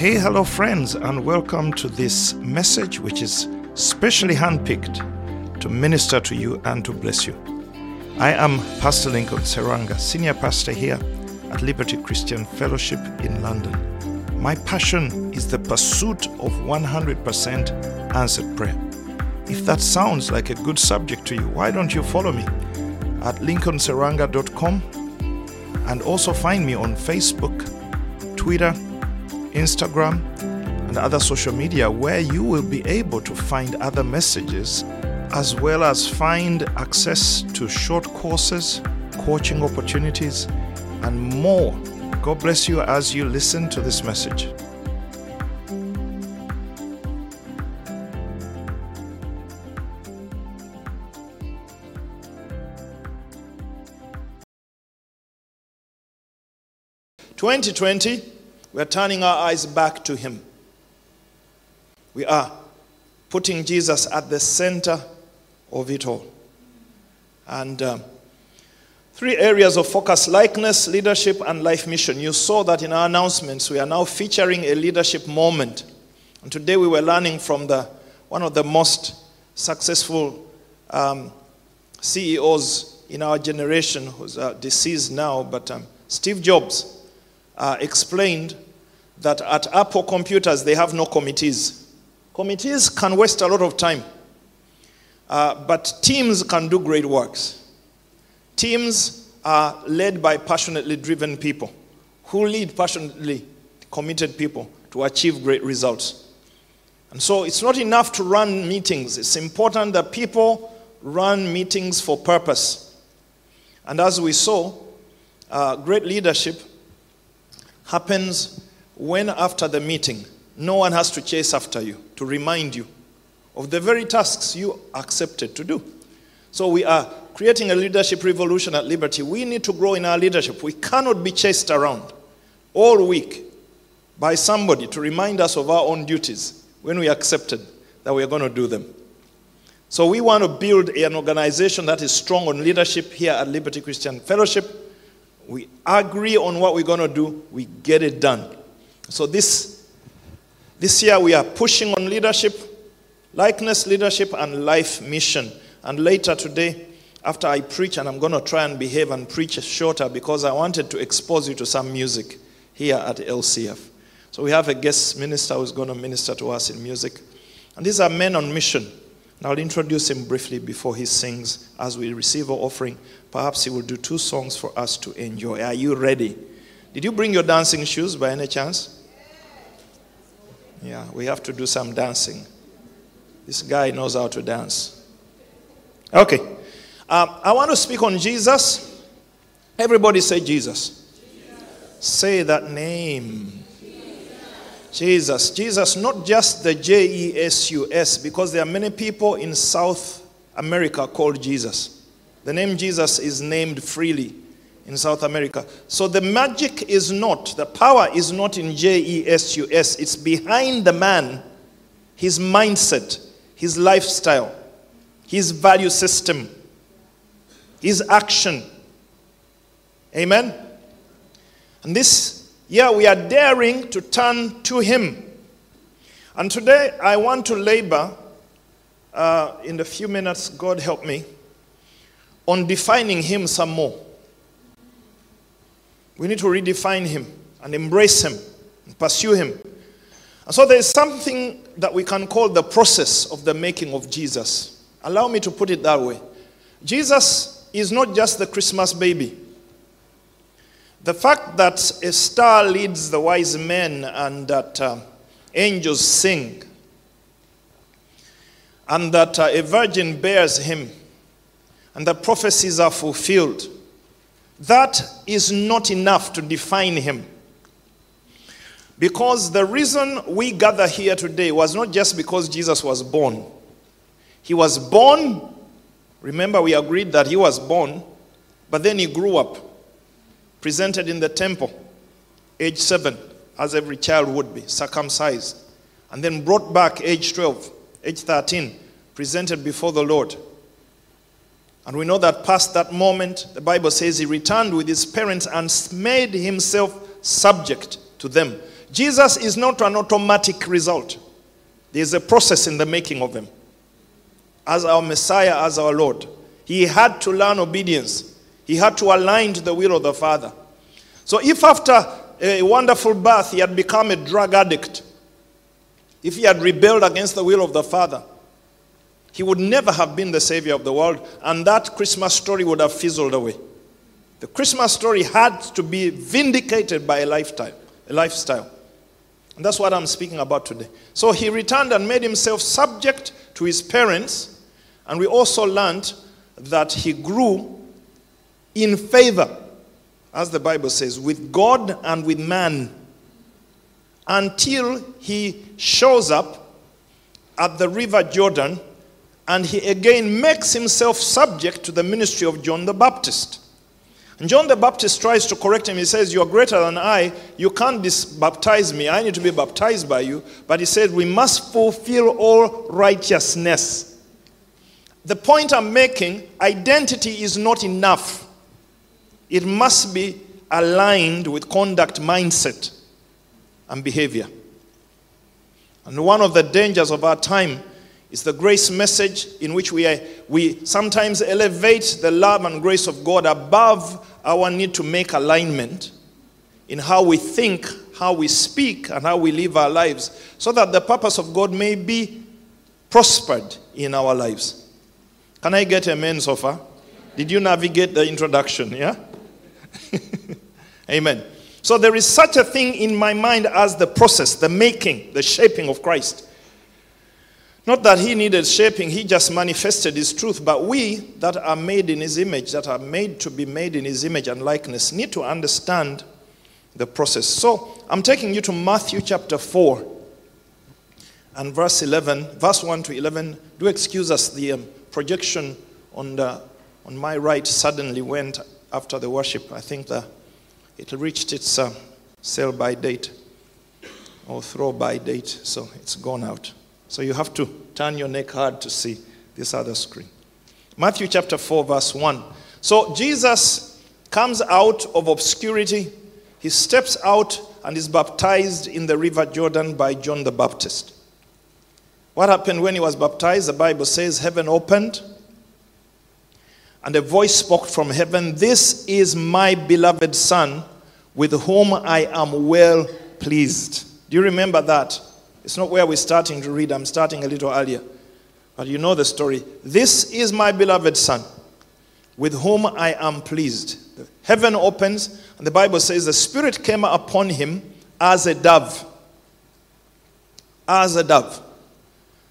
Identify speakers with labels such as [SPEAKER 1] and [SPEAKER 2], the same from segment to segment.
[SPEAKER 1] Hey, hello, friends, and welcome to this message, which is specially handpicked to minister to you and to bless you. I am Pastor Lincoln Serwanga, senior pastor here at Liberty Christian Fellowship in London. My passion is the pursuit of 100% answered prayer. If that sounds like a good subject to you, why don't you follow me at lincolnserwanga.com and also find me on Facebook, Twitter, Instagram, and other social media where you will be able to find other messages as well as find access to short courses, coaching opportunities, and more. God bless you as you listen to this message. Twenty twenty, we are turning our eyes back to Him. We are putting Jesus at the center of it all. And um, three areas of focus likeness, leadership, and life mission. You saw that in our announcements. We are now featuring a leadership moment. And today we were learning from the, one of the most successful um, CEOs in our generation, who's uh, deceased now, but um, Steve Jobs uh, explained that at Apple computers they have no committees. Committees can waste a lot of time. Uh, but teams can do great works. Teams are led by passionately driven people who lead passionately committed people to achieve great results. And so it's not enough to run meetings, it's important that people run meetings for purpose. And as we saw, uh, great leadership happens when, after the meeting, no one has to chase after you to remind you of the very tasks you accepted to do. So we are creating a leadership revolution at Liberty. We need to grow in our leadership. We cannot be chased around all week by somebody to remind us of our own duties when we accepted that we are going to do them. So we want to build an organization that is strong on leadership here at Liberty Christian Fellowship. We agree on what we're going to do, we get it done. So this, this year we are pushing on leadership likeness, leadership, and life mission. And later today, after I preach, and I'm going to try and behave and preach shorter because I wanted to expose you to some music here at LCF. So we have a guest minister who's going to minister to us in music. And these are men on mission. And I'll introduce him briefly before he sings as we receive our offering. Perhaps he will do two songs for us to enjoy. Are you ready? Did you bring your dancing shoes by any chance? Yeah, we have to do some dancing. This guy knows how to dance. Okay. Um, I want to speak on Jesus. Everybody say Jesus. Jesus. Say that name. Jesus. Jesus, not just the J E S U S, because there are many people in South America called Jesus. The name Jesus is named freely in South America. So the magic is not, the power is not in J E S U S, it's behind the man, his mindset his lifestyle, his value system, his action. Amen? And this year we are daring to turn to him. And today I want to labor, uh, in the few minutes, God help me, on defining him some more. We need to redefine him and embrace him and pursue him. And so there's something that we can call the process of the making of Jesus. Allow me to put it that way. Jesus is not just the Christmas baby. The fact that a star leads the wise men and that uh, angels sing and that uh, a virgin bears him and the prophecies are fulfilled, that is not enough to define him. Because the reason we gather here today was not just because Jesus was born. He was born, remember, we agreed that he was born, but then he grew up, presented in the temple, age seven, as every child would be, circumcised, and then brought back age 12, age 13, presented before the Lord. And we know that past that moment, the Bible says he returned with his parents and made himself subject to them Jesus is not an automatic result. There's a process in the making of him. As our Messiah, as our Lord, he had to learn obedience. He had to align to the will of the Father. So if after a wonderful birth he had become a drug addict, if he had rebelled against the will of the Father, he would never have been the Savior of the world, and that Christmas story would have fizzled away. The Christmas story had to be vindicated by a lifetime, a lifestyle. And that's what I'm speaking about today. So he returned and made himself subject to his parents, and we also learned that he grew in favor, as the Bible says, with God and with man until he shows up at the river Jordan and he again makes himself subject to the ministry of John the Baptist. And John the Baptist tries to correct him. He says, You are greater than I. You can't baptize me. I need to be baptized by you. But he said, We must fulfill all righteousness. The point I'm making identity is not enough, it must be aligned with conduct mindset and behavior. And one of the dangers of our time is the grace message in which we, are, we sometimes elevate the love and grace of God above our need to make alignment in how we think, how we speak, and how we live our lives, so that the purpose of God may be prospered in our lives. Can I get amen so far? Did you navigate the introduction? Yeah? Amen. So there is such a thing in my mind as the process, the making, the shaping of Christ. Not that he needed shaping, he just manifested his truth. But we that are made in his image, that are made to be made in his image and likeness, need to understand the process. So I'm taking you to Matthew chapter 4 and verse 11, verse 1 to 11. Do excuse us, the um, projection on, the, on my right suddenly went after the worship. I think the it reached its uh, sell by date or throw by date, so it's gone out. So you have to turn your neck hard to see this other screen. Matthew chapter 4, verse 1. So Jesus comes out of obscurity, he steps out and is baptized in the river Jordan by John the Baptist. What happened when he was baptized? The Bible says heaven opened and a voice spoke from heaven This is my beloved Son, with whom I am well pleased. Do you remember that? It's not where we're starting to read, I'm starting a little earlier. But you know the story. This is my beloved Son, with whom I am pleased. Heaven opens, and the Bible says the Spirit came upon him as a dove. As a dove.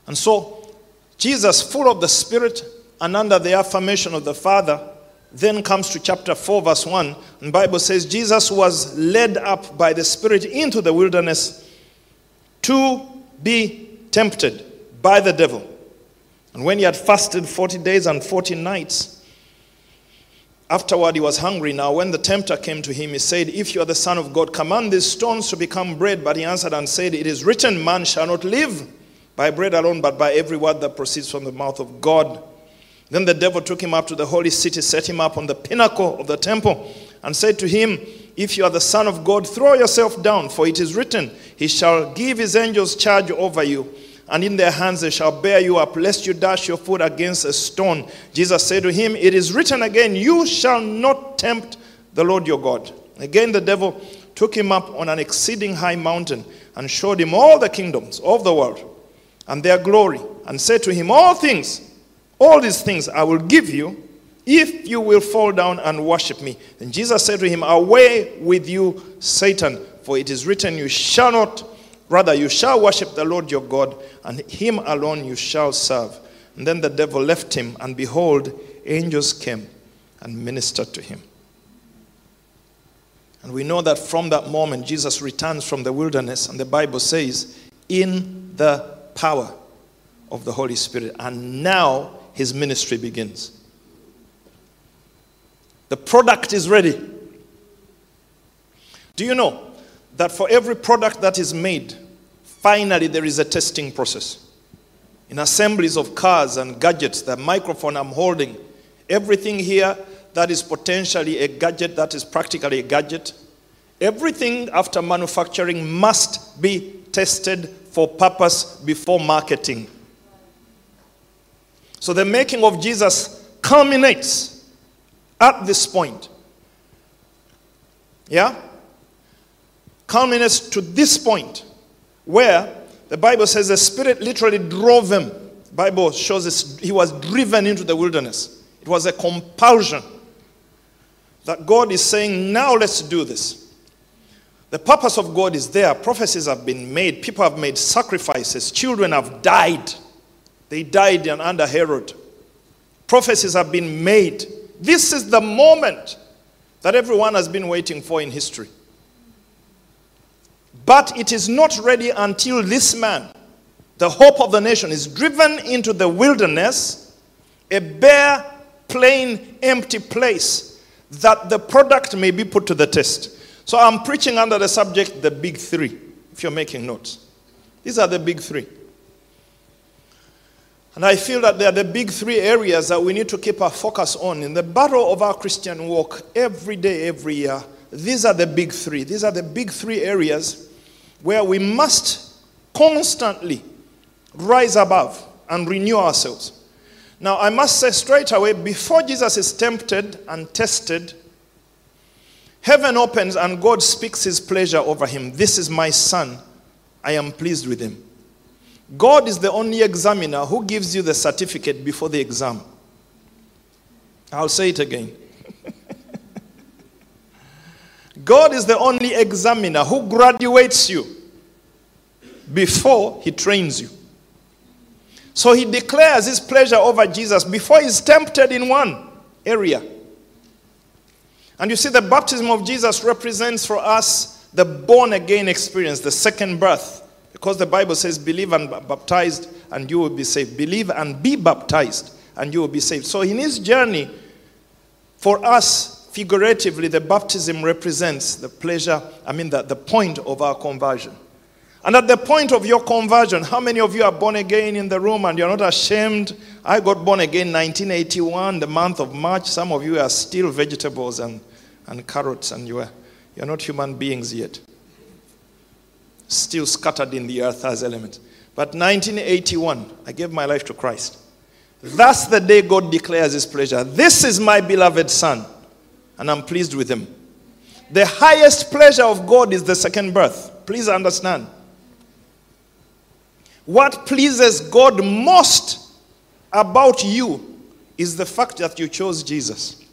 [SPEAKER 1] And so, Jesus, full of the Spirit, and under the affirmation of the Father, then comes to chapter 4, verse 1. And Bible says Jesus was led up by the Spirit into the wilderness to be tempted by the devil. And when he had fasted 40 days and 40 nights, afterward he was hungry. Now, when the tempter came to him, he said, If you are the Son of God, command these stones to become bread. But he answered and said, It is written, Man shall not live by bread alone, but by every word that proceeds from the mouth of God. Then the devil took him up to the holy city, set him up on the pinnacle of the temple, and said to him, If you are the Son of God, throw yourself down, for it is written, He shall give His angels charge over you, and in their hands they shall bear you up, lest you dash your foot against a stone. Jesus said to him, It is written again, You shall not tempt the Lord your God. Again the devil took him up on an exceeding high mountain and showed him all the kingdoms of the world and their glory, and said to him, All things all these things I will give you if you will fall down and worship me. Then Jesus said to him, Away with you, Satan, for it is written, You shall not, rather, you shall worship the Lord your God, and him alone you shall serve. And then the devil left him, and behold, angels came and ministered to him. And we know that from that moment, Jesus returns from the wilderness, and the Bible says, in the power of the Holy Spirit. And now his ministry begins. The product is ready. Do you know that for every product that is made, finally there is a testing process? In assemblies of cars and gadgets, the microphone I'm holding, everything here that is potentially a gadget, that is practically a gadget, Everything after manufacturing must be tested for purpose before marketing. So the making of Jesus culminates at this point. Yeah? Culminates to this point where the Bible says the Spirit literally drove him. The Bible shows us he was driven into the wilderness. It was a compulsion that God is saying, now let's do this. The purpose of God is there. Prophecies have been made. People have made sacrifices. Children have died. They died under Herod. Prophecies have been made. This is the moment that everyone has been waiting for in history. But it is not ready until this man, the hope of the nation, is driven into the wilderness, a bare, plain, empty place, that the product may be put to the test. So I'm preaching under the subject, the big three, if you're making notes. These are the big three. And I feel that they are the big three areas that we need to keep our focus on in the battle of our Christian walk every day, every year. These are the big three. These are the big three areas where we must constantly rise above and renew ourselves. Now, I must say straight away before Jesus is tempted and tested, heaven opens and God speaks his pleasure over him. This is my son. I am pleased with him. God is the only examiner who gives you the certificate before the exam. I'll say it again. God is the only examiner who graduates you before he trains you. So he declares his pleasure over Jesus before he's tempted in one area. And you see, the baptism of Jesus represents for us the born again experience, the second birth. Because the Bible says, believe and baptized, and you will be saved. Believe and be baptized, and you will be saved. So in his journey, for us, figuratively, the baptism represents the pleasure, I mean, the, the point of our conversion. And at the point of your conversion, how many of you are born again in the room and you're not ashamed? I got born again 1981, the month of March. Some of you are still vegetables and, and carrots, and you are, you're not human beings yet. Still scattered in the earth as elements. But 1981, I gave my life to Christ. That's the day God declares his pleasure. This is my beloved Son and I'm pleased with him. The highest pleasure of God is the second birth. Please understand. What pleases God most about you is the fact that you chose Jesus.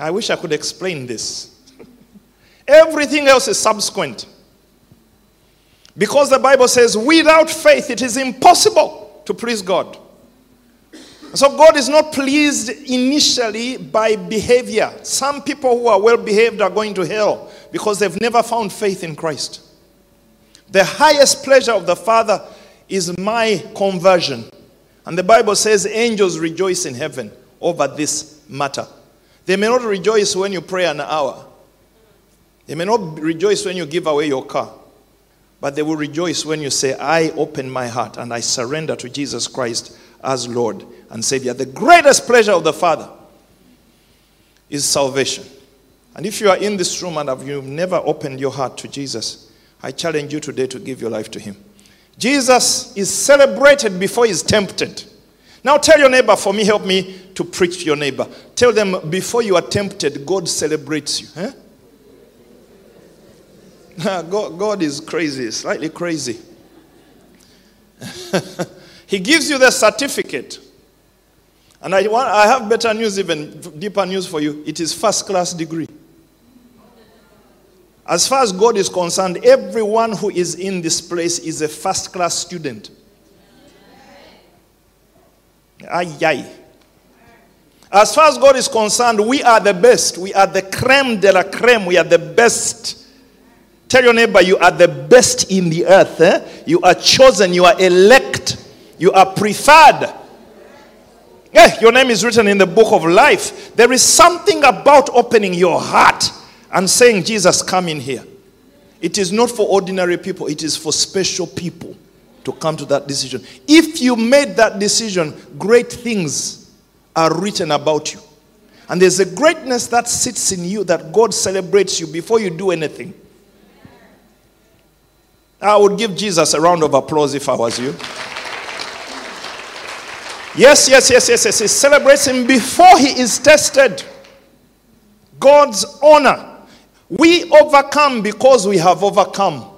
[SPEAKER 1] I wish I could explain this. Everything else is subsequent. Because the Bible says, without faith, it is impossible to please God. So God is not pleased initially by behavior. Some people who are well behaved are going to hell because they've never found faith in Christ. The highest pleasure of the Father is my conversion. And the Bible says angels rejoice in heaven over this matter. They may not rejoice when you pray an hour. They may not rejoice when you give away your car. But they will rejoice when you say, I open my heart and I surrender to Jesus Christ as Lord and Savior. The greatest pleasure of the Father is salvation. And if you are in this room and have you never opened your heart to Jesus, I challenge you today to give your life to Him. Jesus is celebrated before He's tempted. Now tell your neighbor for me, help me to preach to your neighbor. Tell them before you are tempted, God celebrates you. Eh? God, God is crazy, slightly crazy. he gives you the certificate. And I, want, I have better news, even deeper news for you. It is first class degree. As far as God is concerned, everyone who is in this place is a first class student. Ay. As far as God is concerned, we are the best. We are the creme de la creme. We are the best. Tell your neighbor, you are the best in the earth. Eh? You are chosen. You are elect. You are preferred. Yeah, your name is written in the book of life. There is something about opening your heart and saying, Jesus, come in here. It is not for ordinary people, it is for special people to come to that decision. If you made that decision, great things are written about you. And there's a greatness that sits in you that God celebrates you before you do anything. I would give Jesus a round of applause if I was you. Yes, yes, yes, yes, yes. He celebrates him before he is tested. God's honor. We overcome because we have overcome.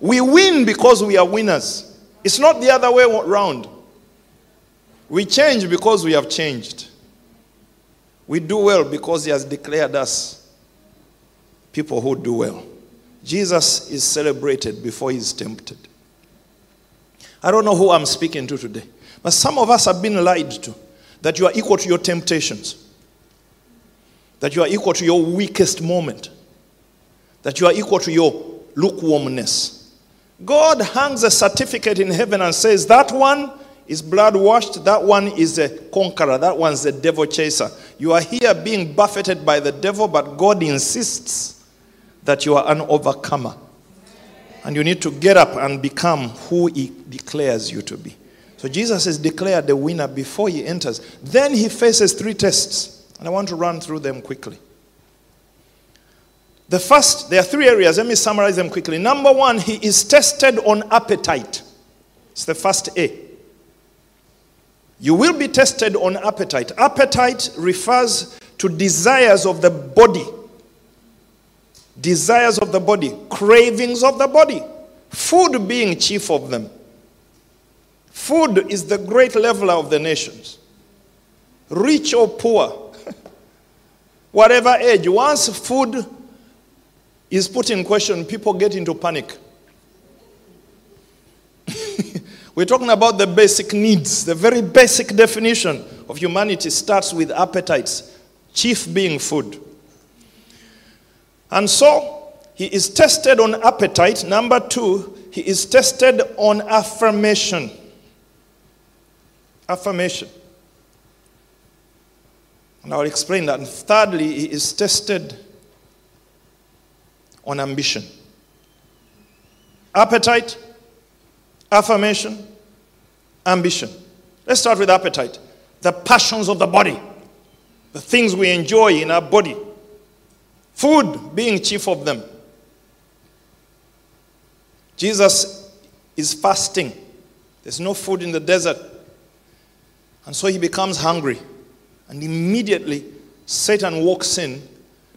[SPEAKER 1] We win because we are winners. It's not the other way around. We change because we have changed. We do well because He has declared us people who do well. Jesus is celebrated before He's tempted. I don't know who I'm speaking to today, but some of us have been lied to that you are equal to your temptations, that you are equal to your weakest moment, that you are equal to your lukewarmness. God hangs a certificate in heaven and says, That one is blood washed. That one is a conqueror. That one's a devil chaser. You are here being buffeted by the devil, but God insists that you are an overcomer. And you need to get up and become who He declares you to be. So Jesus is declared the winner before He enters. Then He faces three tests. And I want to run through them quickly. The first, there are three areas. Let me summarize them quickly. Number one, He is tested on appetite. It's the first A. You will be tested on appetite. Appetite refers to desires of the body, desires of the body, cravings of the body, food being chief of them. Food is the great leveler of the nations, rich or poor, whatever age. Once food is put in question, people get into panic. We're talking about the basic needs. The very basic definition of humanity starts with appetites, chief being food. And so, he is tested on appetite. Number two, he is tested on affirmation. Affirmation. And I'll explain that. And thirdly, he is tested on ambition. Appetite, affirmation, ambition. Let's start with appetite. The passions of the body, the things we enjoy in our body. Food being chief of them. Jesus is fasting. There's no food in the desert. And so he becomes hungry. And immediately Satan walks in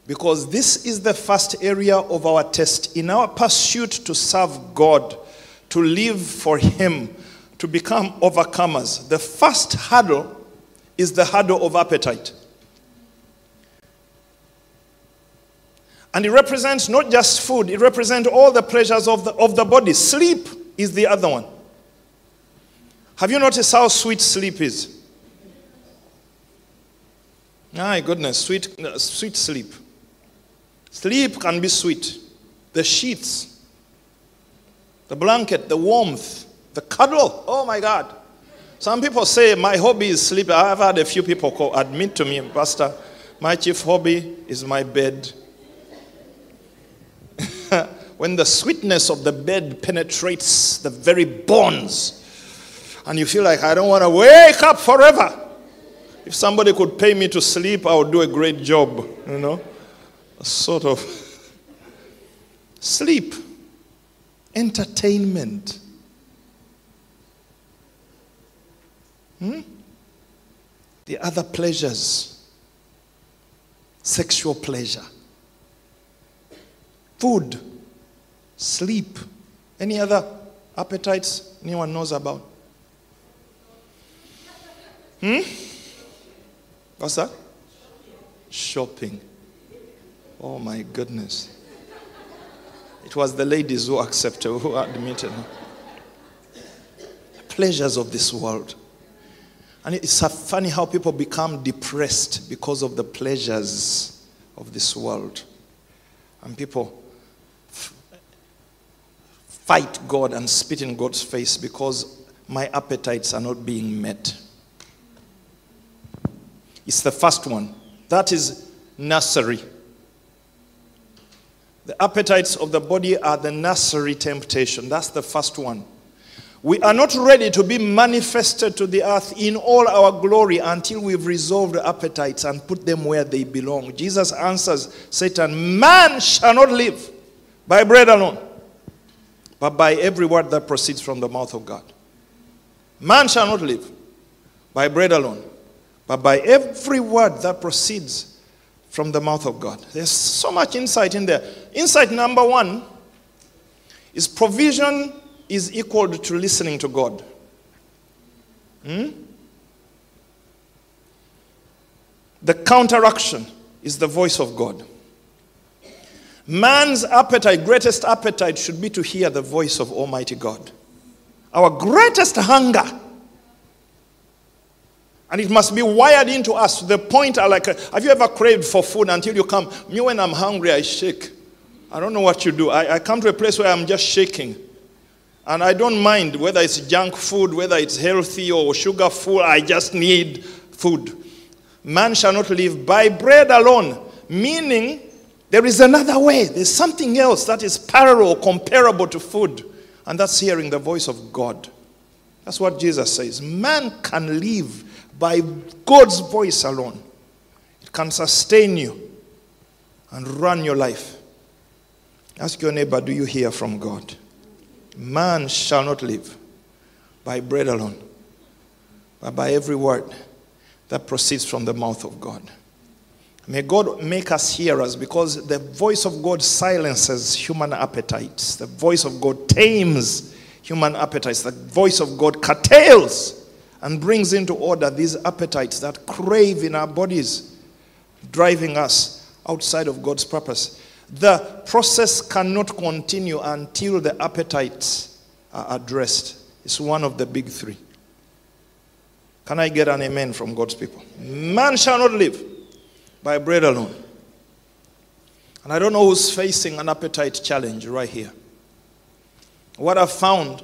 [SPEAKER 1] because this is the first area of our test. In our pursuit to serve God, to live for Him, to become overcomers, the first hurdle is the hurdle of appetite. And it represents not just food, it represents all the pleasures of the, of the body. Sleep is the other one. Have you noticed how sweet sleep is? My goodness, sweet, uh, sweet sleep. Sleep can be sweet. The sheets, the blanket, the warmth, the cuddle. Oh my God. Some people say my hobby is sleep. I've had a few people call, admit to me, Pastor, my chief hobby is my bed. when the sweetness of the bed penetrates the very bones, and you feel like I don't want to wake up forever. If somebody could pay me to sleep, I would do a great job, you know? A sort of sleep, entertainment. Hmm? The other pleasures, sexual pleasure, food, sleep, any other appetites anyone knows about? Hmm? What's that? Shopping. Oh my goodness. It was the ladies who accepted, who admitted. The Pleasures of this world. And it's funny how people become depressed because of the pleasures of this world. And people fight God and spit in God's face because my appetites are not being met. It's the first one. That is nursery. The appetites of the body are the nursery temptation. That's the first one. We are not ready to be manifested to the earth in all our glory until we've resolved appetites and put them where they belong. Jesus answers Satan, Man shall not live by bread alone, but by every word that proceeds from the mouth of God. Man shall not live by bread alone, but by every word that proceeds from the mouth of God. There's so much insight in there. Insight number one is provision is equal to listening to God. Hmm? The counteraction is the voice of God. Man's appetite, greatest appetite, should be to hear the voice of Almighty God. Our greatest hunger. And it must be wired into us to the point are like, have you ever craved for food until you come? Me, when I'm hungry, I shake. I don't know what you do. I, I come to a place where I'm just shaking. And I don't mind whether it's junk food, whether it's healthy or sugar food, I just need food. Man shall not live by bread alone, meaning there is another way. There's something else that is parallel, comparable to food, and that's hearing the voice of God. That's what Jesus says. Man can live by God's voice alone, it can sustain you and run your life. Ask your neighbor, do you hear from God? Man shall not live by bread alone, but by every word that proceeds from the mouth of God. May God make us hearers because the voice of God silences human appetites. The voice of God tames human appetites. The voice of God curtails and brings into order these appetites that crave in our bodies, driving us outside of God's purpose. The process cannot continue until the appetites are addressed. It's one of the big three. Can I get an amen from God's people? Man shall not live by bread alone. And I don't know who's facing an appetite challenge right here. What I've found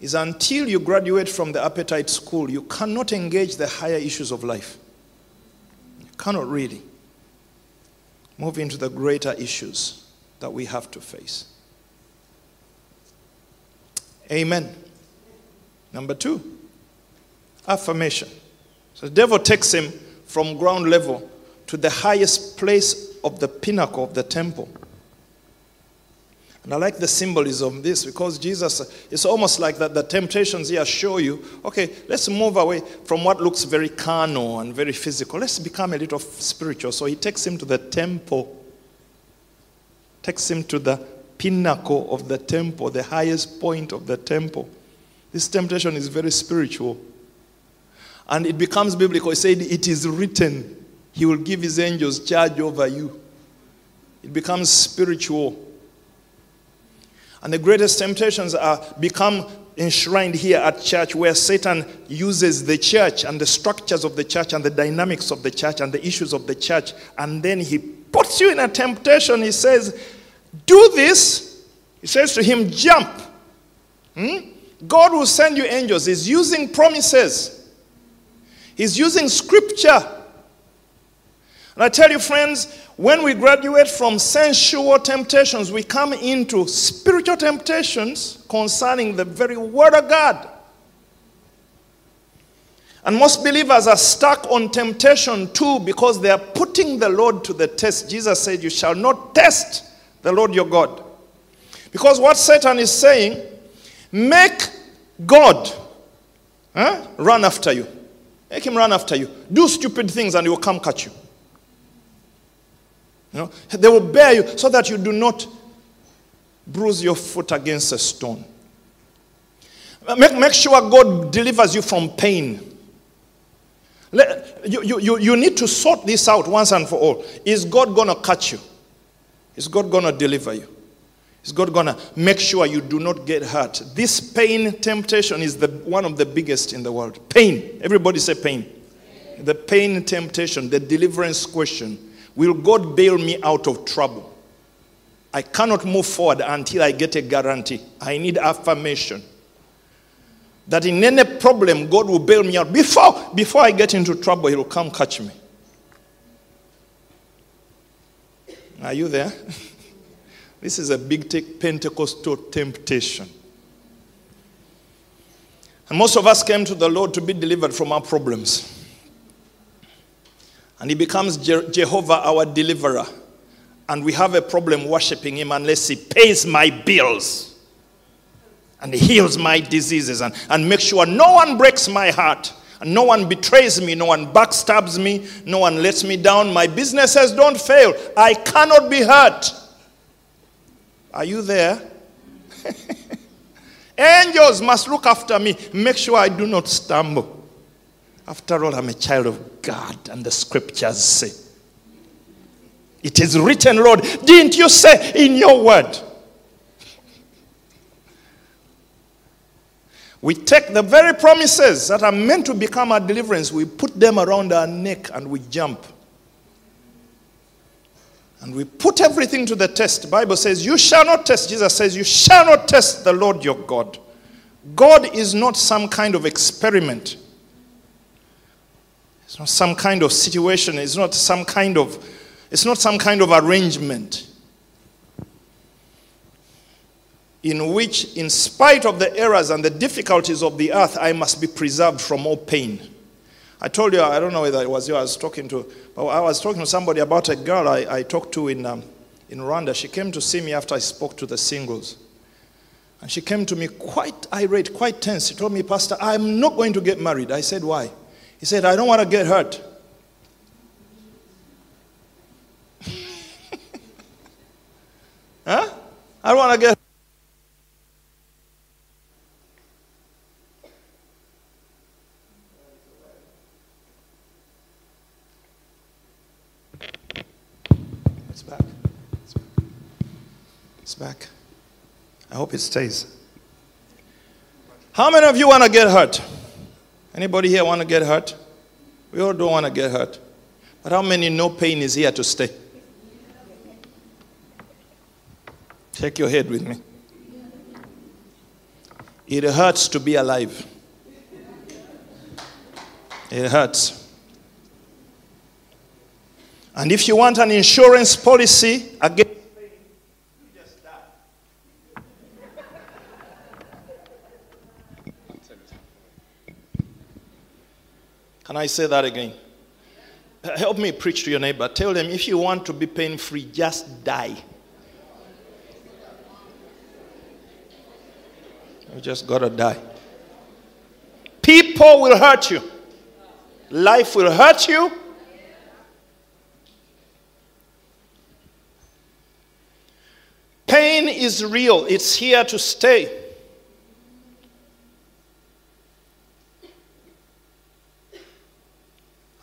[SPEAKER 1] is until you graduate from the appetite school, you cannot engage the higher issues of life. You cannot really move into the greater issues that we have to face. Amen. Number two, affirmation. So the devil takes him from ground level to the highest place of the pinnacle of the temple. And I like the symbolism of this because Jesus, it's almost like that the temptations here show you, okay, let's move away from what looks very carnal and very physical. Let's become a little spiritual. So he takes him to the temple, takes him to the pinnacle of the temple, the highest point of the temple. This temptation is very spiritual. And it becomes biblical. He said, It is written, He will give His angels charge over you. It becomes spiritual. And the greatest temptations are become enshrined here at church where Satan uses the church and the structures of the church and the dynamics of the church and the issues of the church. And then he puts you in a temptation. He says, Do this. He says to him, Jump. Hmm? God will send you angels. He's using promises, He's using scripture. And I tell you, friends, when we graduate from sensual temptations, we come into spiritual temptations concerning the very Word of God. And most believers are stuck on temptation too because they are putting the Lord to the test. Jesus said, You shall not test the Lord your God. Because what Satan is saying, make God huh, run after you. Make him run after you. Do stupid things and he will come catch you. You know, they will bear you so that you do not bruise your foot against a stone. Make, make sure God delivers you from pain. Let, you, you, you need to sort this out once and for all. Is God going to catch you? Is God going to deliver you? Is God going to make sure you do not get hurt? This pain temptation is the, one of the biggest in the world. Pain. Everybody say pain. pain. The pain temptation, the deliverance question Will God bail me out of trouble? I cannot move forward until I get a guarantee. I need affirmation. That in any problem, God will bail me out. Before, before I get into trouble, He will come catch me. Are you there? this is a big Pentecostal temptation. And most of us came to the Lord to be delivered from our problems. And He becomes Je- Jehovah, our deliverer. And we have a problem worshiping Him unless He pays my bills and heals my diseases and, and makes sure no one breaks my heart. And no one betrays me, no one backstabs me, no one lets me down. My businesses don't fail. I cannot be hurt. Are you there? Angels must look after me, make sure I do not stumble. After all, I'm a child of God, and the scriptures say, It is written, Lord, didn't you say in your word? We take the very promises that are meant to become our deliverance, we put them around our neck and we jump. And we put everything to the test. The Bible says, You shall not test. Jesus says, You shall not test the Lord your God. God is not some kind of experiment. It's not some kind of situation. It's not some kind of it's not some kind of arrangement in which, in spite of the errors and the difficulties of the earth, I must be preserved from all pain. I told you, I don't know whether it was you I was talking to, but I was talking to somebody about a girl I, I talked to in, um, in Rwanda. She came to see me after I spoke to the singles. And she came to me quite irate, quite tense. She told me, Pastor, I'm not going to get married. I said, Why? He said, I don't want to get hurt. huh? I don't want to get It's back. It's back. It's back. I hope it stays. How many of you want to get hurt? Anybody here want to get hurt? We all don't want to get hurt. But how many know pain is here to stay? Shake your head with me. It hurts to be alive. It hurts. And if you want an insurance policy against pain, you just die. Can I say that again? Help me preach to your neighbor. Tell them if you want to be pain free, just die. You just gotta die. People will hurt you, life will hurt you. Pain is real, it's here to stay.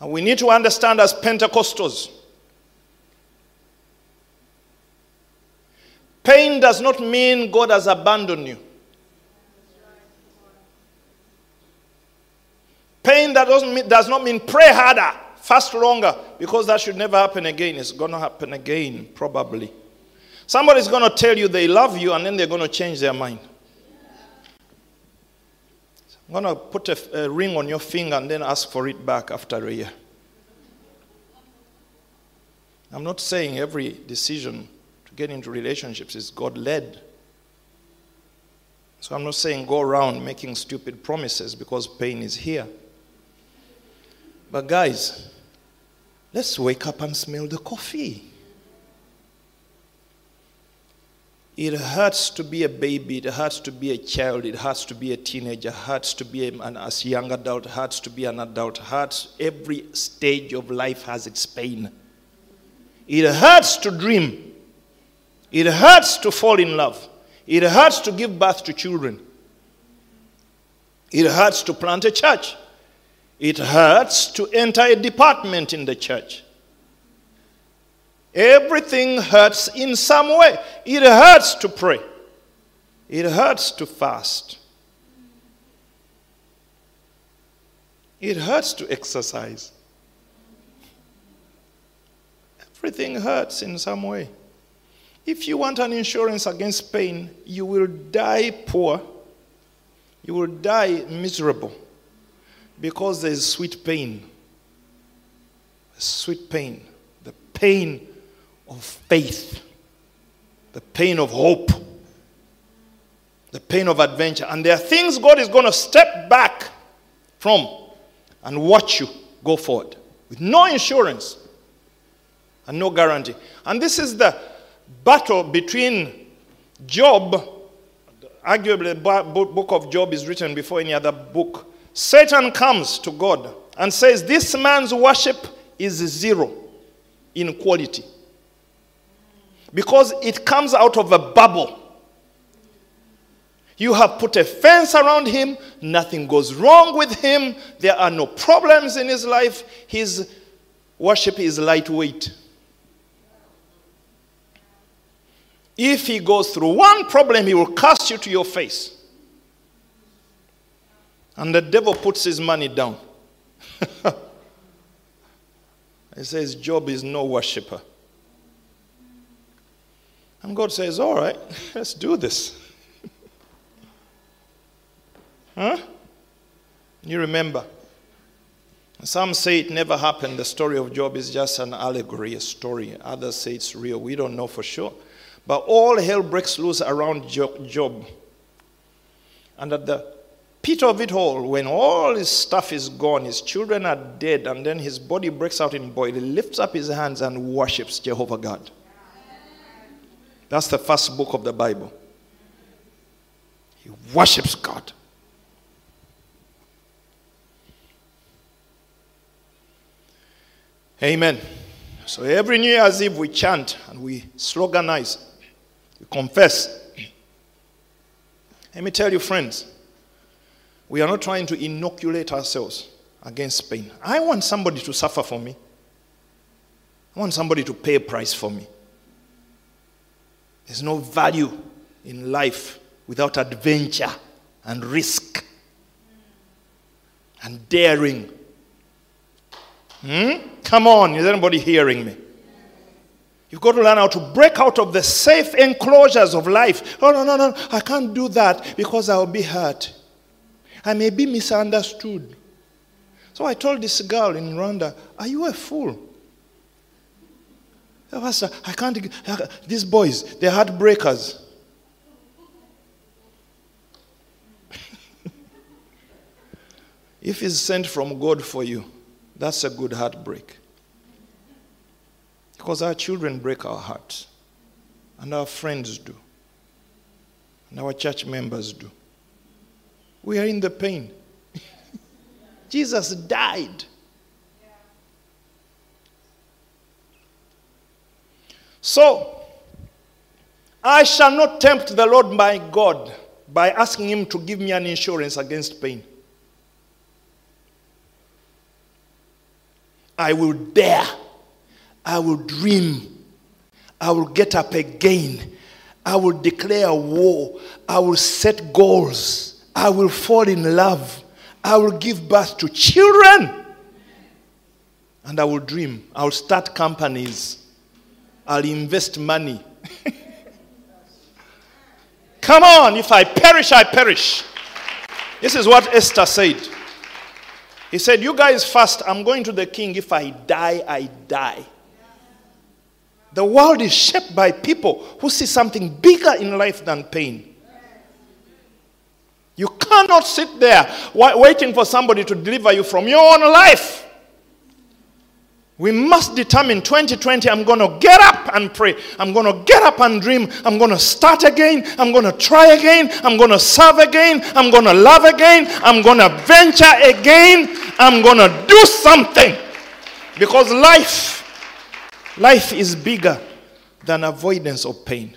[SPEAKER 1] And we need to understand as Pentecostals pain does not mean God has abandoned you. Pain that doesn't mean, does not mean pray harder, fast longer, because that should never happen again. It's going to happen again, probably. Somebody's going to tell you they love you and then they're going to change their mind. I'm going to put a, a, ring on your finger and then ask for it back after a year. I'm not saying every decision to get into relationships is God led. So I'm not saying go around making stupid promises because pain is here. But guys, let's wake up and smell the coffee. It hurts to be a baby, it hurts to be a child, it hurts to be a teenager, it hurts to be a, an as young adult, it hurts to be an adult, it hurts. Every stage of life has its pain. It hurts to dream. It hurts to fall in love. It hurts to give birth to children. It hurts to plant a church. It hurts to enter a department in the church. Everything hurts in some way. It hurts to pray. It hurts to fast. It hurts to exercise. Everything hurts in some way. If you want an insurance against pain, you will die poor. You will die miserable because there's sweet pain. Sweet pain. The pain of faith, the pain of hope. the pain of adventure. And there are things God is going to step back from and watch you go forward with no insurance and no guarantee. And this is the battle between Job, arguably the book of Job is written before any other book. Satan comes to God and says, This man's worship is zero in quality because it comes out of a bubble. You have put a fence around him, nothing goes wrong with him, there are no problems in his life. His worship is lightweight. If he goes through one problem, he will cast you to your face. And the devil puts his money down. he says, Job is no worshiper. And God says, All right, let's do this. huh? You remember. Some say it never happened. The story of Job is just an allegory, a story. Others say it's real. We don't know for sure. But all hell breaks loose around Job. And at the pit of it all, when all his stuff is gone, his children are dead, and then his body breaks out in boil, he lifts up his hands and worships Jehovah God. That's the first book of the Bible. He worships God. Amen. So every New Year's Eve we chant and we sloganize, we confess. Let me tell you, friends, we are not trying to inoculate ourselves against pain. I want somebody to suffer for me. I want somebody to pay a price for me. There's no value in life without adventure and risk and daring. Hmm? Come on, is anybody hearing me? You've got to learn how to break out of the safe enclosures of life. Oh, no, no, no, I can't do that because I'll be hurt. I may be misunderstood. So I told this girl in Rwanda, Are you a fool? Pastor, I can't. These boys, they're heartbreakers. if it's sent from God for you, that's a good heartbreak. Because our children break our hearts, and our friends do, and our church members do. We are in the pain. Jesus died So, I shall not tempt the Lord my God by asking him to give me an insurance against pain. I will dare. I will dream. I will get up again. I will declare war. I will set goals. I will fall in love. I will give birth to children. And I will dream. I will start companies. I'll invest money. Come on, if I perish, I perish. This is what Esther said. He said, You guys fast, I'm going to the king. If I die, I die. The world is shaped by people who see something bigger in life than pain. You cannot sit there waiting for somebody to deliver you from your own life. We must determine 2020, I'm going to get up and pray. I'm going to get up and dream. I'm going to start again. I'm going to try again. I'm going to serve again. I'm going to love again. I'm going to venture again. I'm going to do something. Because life, life is bigger than avoidance of pain.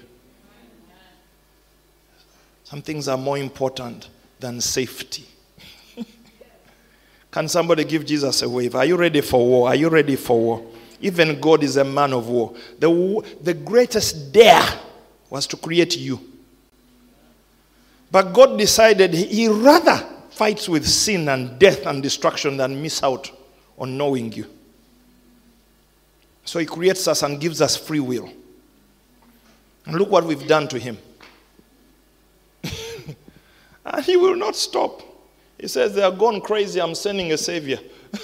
[SPEAKER 1] Some things are more important than safety. Can somebody give Jesus a wave? Are you ready for war? Are you ready for war? Even God is a man of war. The, the greatest dare was to create you. But God decided he rather fights with sin and death and destruction than miss out on knowing you. So he creates us and gives us free will. And look what we've done to him. and he will not stop. He says, They are gone crazy. I'm sending a savior.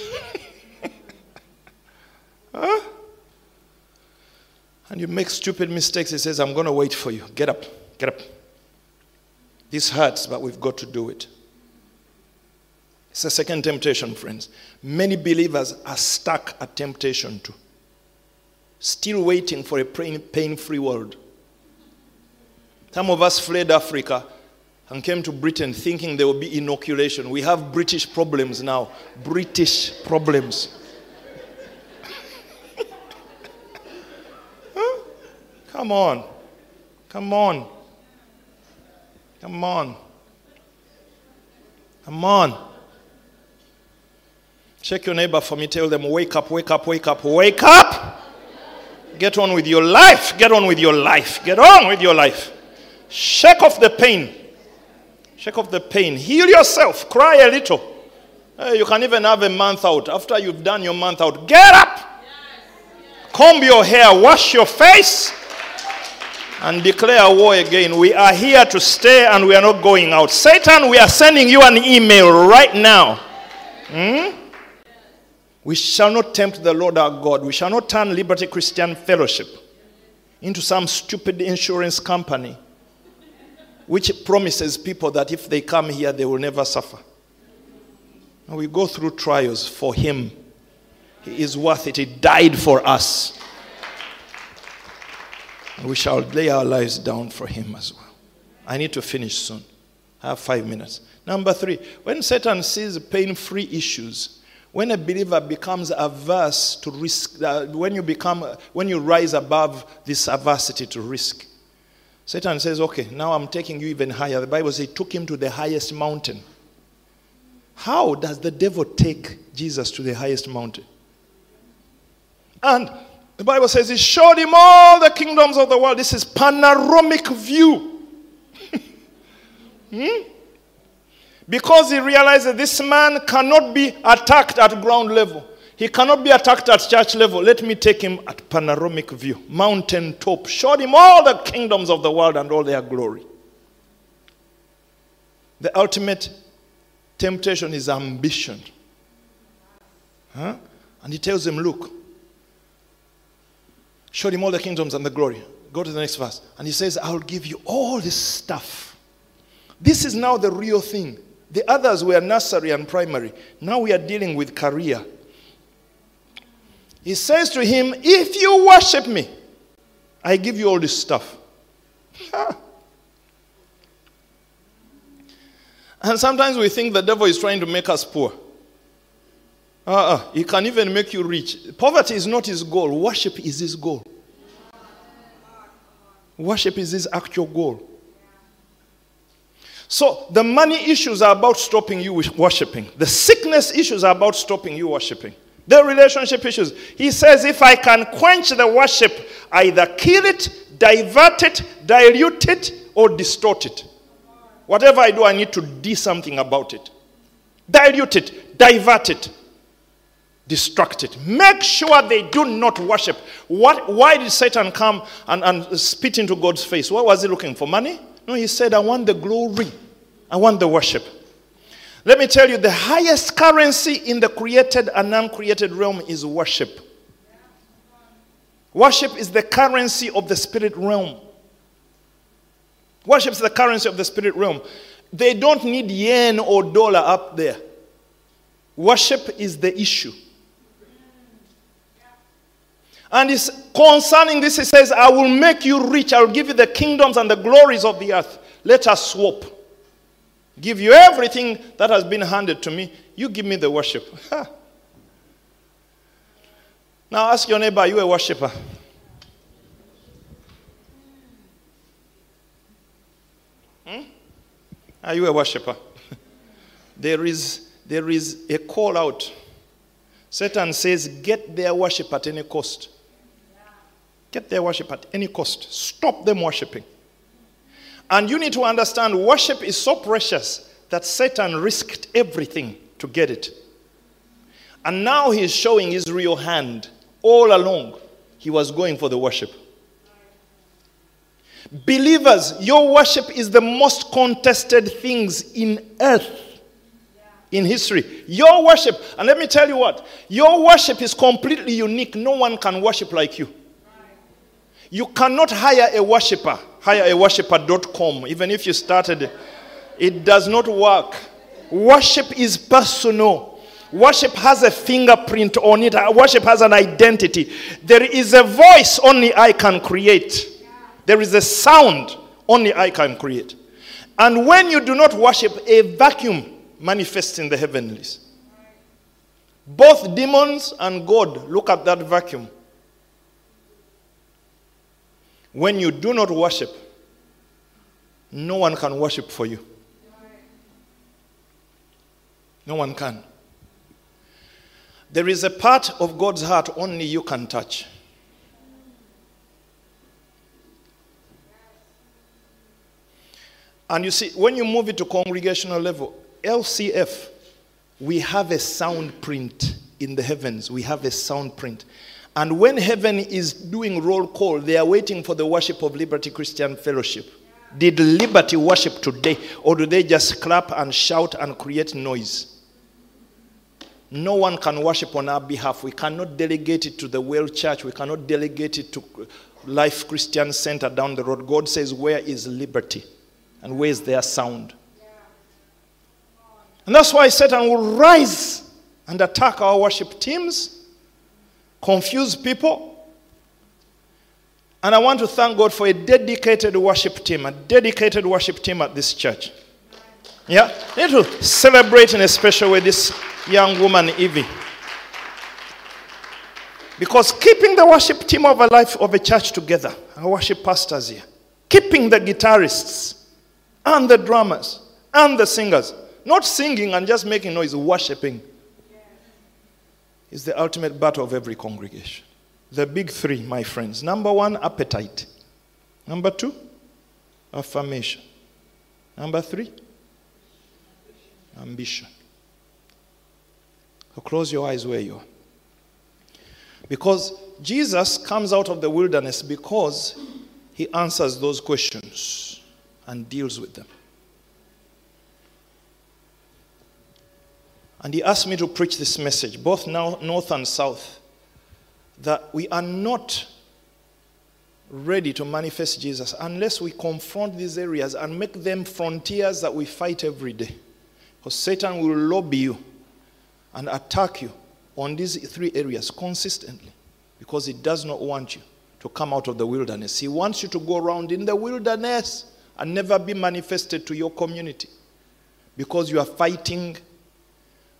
[SPEAKER 1] huh? And you make stupid mistakes. He says, I'm going to wait for you. Get up. Get up. This hurts, but we've got to do it. It's a second temptation, friends. Many believers are stuck at temptation too, still waiting for a pain free world. Some of us fled Africa and came to Britain thinking there would be inoculation. We have British problems now. British problems. huh? Come on. Come on. Come on. Come on. Check your neighbor for me. Tell them, wake up, wake up, wake up, wake up. Get on with your life. Get on with your life. Get on with your life. Shake off the pain. Shake off the pain. Heal yourself. Cry a little. you can even have a month out. After you've done your month out, get up. Comb your hair. Wash your face. And declare war again. We are here to stay and we are not going out. Satan, we are sending you an email right now. Hmm? We shall not tempt the Lord our God. We shall not turn Liberty Christian Fellowship into some stupid insurance company which promises people that if they come here, they will never suffer. We go through trials for Him. He is worth it. He died for us. We shall lay our lives down for Him as well. I need to finish soon. I have five minutes. Number three, when Satan sees pain free issues, when a believer becomes averse to risk, uh, when you become, when you rise above this adversity to risk, Satan says, okay, now I'm taking you even higher. The Bible says he took him to the highest mountain. How does the devil take Jesus to the highest mountain? And the Bible says he showed him all the kingdoms of the world. This is panoramic view. hmm? Because he realized that this man cannot be attacked at ground level. He cannot be attacked at church level. Let me take him at panoramic view, mountain top. Showed him all the kingdoms of the world and all their glory. The ultimate temptation is ambition. Huh? And he tells him, Look, showed him all the kingdoms and the glory. Go to the next verse. And he says, I'll give you all this stuff. This is now the real thing. The others were nursery and primary. Now we are dealing with career he says to him, If you worship me, I give you all this stuff. and sometimes we think the devil is trying to make us poor. Uh-uh. He can even make you rich. Poverty is not his goal, worship is his goal. Worship is his actual goal. So the money issues are about stopping you worshiping. The sickness issues are about stopping you worshiping. The relationship issues. He says, if I can quench the worship, either kill it, divert it, dilute it, or distort it. Whatever I do, I need to do something about it. Dilute it, divert it, distract it. Make sure they do not worship. What, why did Satan come and, and spit into God's face? What was he looking for? Money? No, he said, I want the glory. I want the worship. Let me tell you the highest currency in the created and uncreated realm is worship. Worship is the currency of the spirit realm. Worship is the currency of the spirit realm. They don't need yen or dollar up there. Worship is the issue. And it's concerning this, he says, I will make you rich. I will give you the kingdoms and the glories of the earth. Let us swap give you everything that has been handed to me. You give me the worship. now ask your neighbor, are you a worshiper? Hmm? Are you a worshiper? there, is, there is a call out. Satan says, get their worship at any cost. Get their worship at any cost. Stop them worshiping. And you need to understand worship is so precious that Satan risked everything to get it. And now he's showing his real hand. All along, he was going for the worship. Believers, your worship is the most contested things in earth in history. Your worship, and let me tell you what, your worship is completely unique. No one can worship like you. You cannot hire a worshiper, hire a worshiper.com, even if you started It does not work. Worship is personal. Worship has a fingerprint on it. Uh, worship has an identity. There is a voice only I can create. There is a sound only I can create. And when you do not worship, a vacuum manifests in the heavenlies. Both demons and God look at that vacuum. When you do not worship, no one can worship for you. No one can. There is a part of God's heart only you can touch. And you see, when you move it to congregational level, LCF, we have a sound print in the heavens. We have a sound print. And when heaven is doing roll call, they are waiting for the worship of Liberty Christian Fellowship. Did Liberty worship today, or do they just clap and shout and create noise? No one can worship on our behalf. We cannot delegate it to the World Church. We cannot delegate it to Life Christian Center down the road. God says, Where is liberty? And where is their sound? And that's why Satan will rise and attack our worship teams, confuse people. And I want to thank God for a dedicated worship team, a dedicated worship team at this church. Yeah, need to celebrate in a special way this young woman, Evie. Because keeping the worship team of a life of a church together, our worship pastors here, keeping the guitarists and the drummers and the singers, not singing and just making noise, worshiping, is the ultimate battle of every congregation. The big three, my friends. Number one, appetite. Number two, affirmation. Number three, ambition. So close your eyes where you are. Because Jesus comes out of the wilderness because he answers those questions and deals with them. And he asked me to preach this message, both north and south, that we are not ready to manifest Jesus unless we confront these areas and make them frontiers that we fight every day. Because Satan will lobby you and attack you on these three areas consistently because he does not want you to come out of the wilderness. He wants you to go around in the wilderness and never be manifested to your community because you are fighting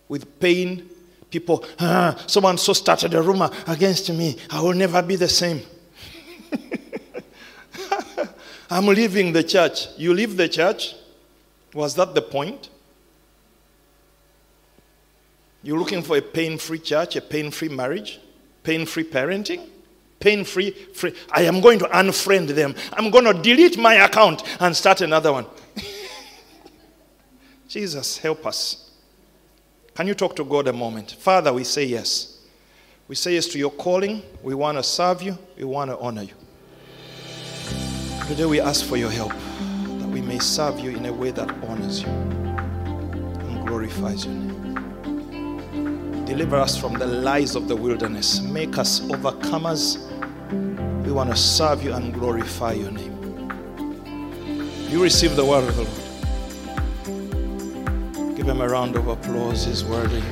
[SPEAKER 1] with pain. People, ah, someone so started a rumor against me. I will never be the same. I'm leaving the church. You leave the church? Was that the point? You're looking for a pain free church, a pain free marriage, pain free parenting, pain free. I am going to unfriend them. I'm going to delete my account and start another one. Jesus, help us. Can you talk to God a moment? Father, we say yes. We say yes to your calling. We want to serve you. We want to honor you. Today we ask for your help that we may serve you in a way that honors you and glorifies your name. Deliver us from the lies of the wilderness. Make us overcomers. We want to serve you and glorify your name. You receive the word of the Lord. Him a round of applause. He's worthy.